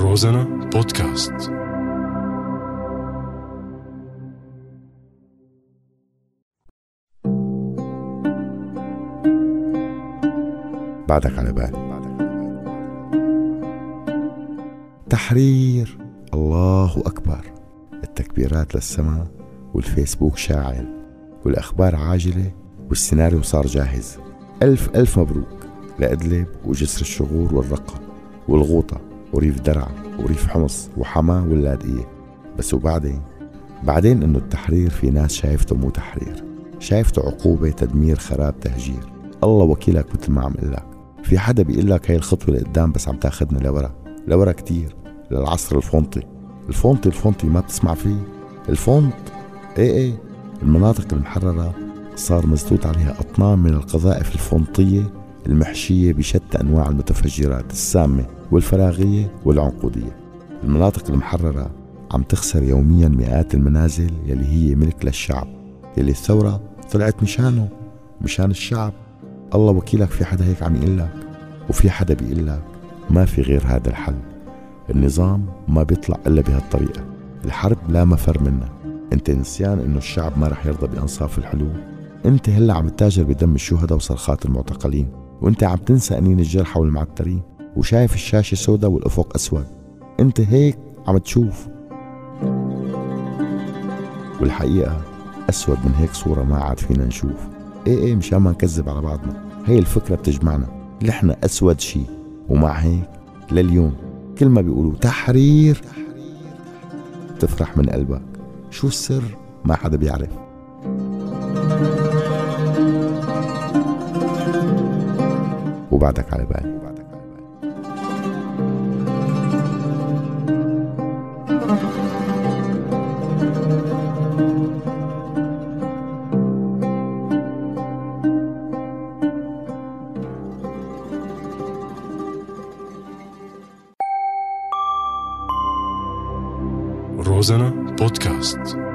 روزانا بودكاست. بعدك على بالي تحرير الله أكبر. التكبيرات للسماء والفيسبوك شاعل والأخبار عاجلة والسيناريو صار جاهز. ألف ألف مبروك لأدلب وجسر الشغور والرقة والغوطة. وريف درعا وريف حمص وحما واللاذقية بس وبعدين؟ بعدين إنه التحرير في ناس شايفته مو تحرير شايفته عقوبة تدمير خراب تهجير. الله وكيلك مثل ما عم قلك. لك في حدا بيقول لك هاي الخطوة لقدام بس عم تاخذنا لورا لورا كتير للعصر الفونطي. الفونطي الفونطي ما بتسمع فيه. الفونط إيه إيه. المناطق المحررة صار مسدود عليها أطنان من القذائف الفونطية المحشية بشتى أنواع المتفجرات السامة والفراغية والعنقودية. المناطق المحررة عم تخسر يوميا مئات المنازل يلي هي ملك للشعب يلي الثورة طلعت مشانه مشان الشعب. الله وكيلك في حدا هيك عم يقول لك وفي حدا بيقول لك ما في غير هذا الحل. النظام ما بيطلع إلا بهالطريقة. الحرب لا مفر منها. أنت نسيان إنه الشعب ما رح يرضى بأنصاف الحلول. أنت هلأ عم تتاجر بدم الشهداء وصرخات المعتقلين. وانت عم تنسى انين الجرحى والمعترين وشايف الشاشة سوداء والأفق أسود. أنت هيك عم تشوف. والحقيقة أسود من هيك صورة ما عاد فينا نشوف. إيه إيه مشان ما نكذب على بعضنا. هي الفكرة بتجمعنا. نحن أسود شي ومع هيك لليوم كل ما بيقولوا تحرير تفرح من قلبك. شو السر؟ ما حدا بيعرف. وبعدك على بالي روزانا بودكاست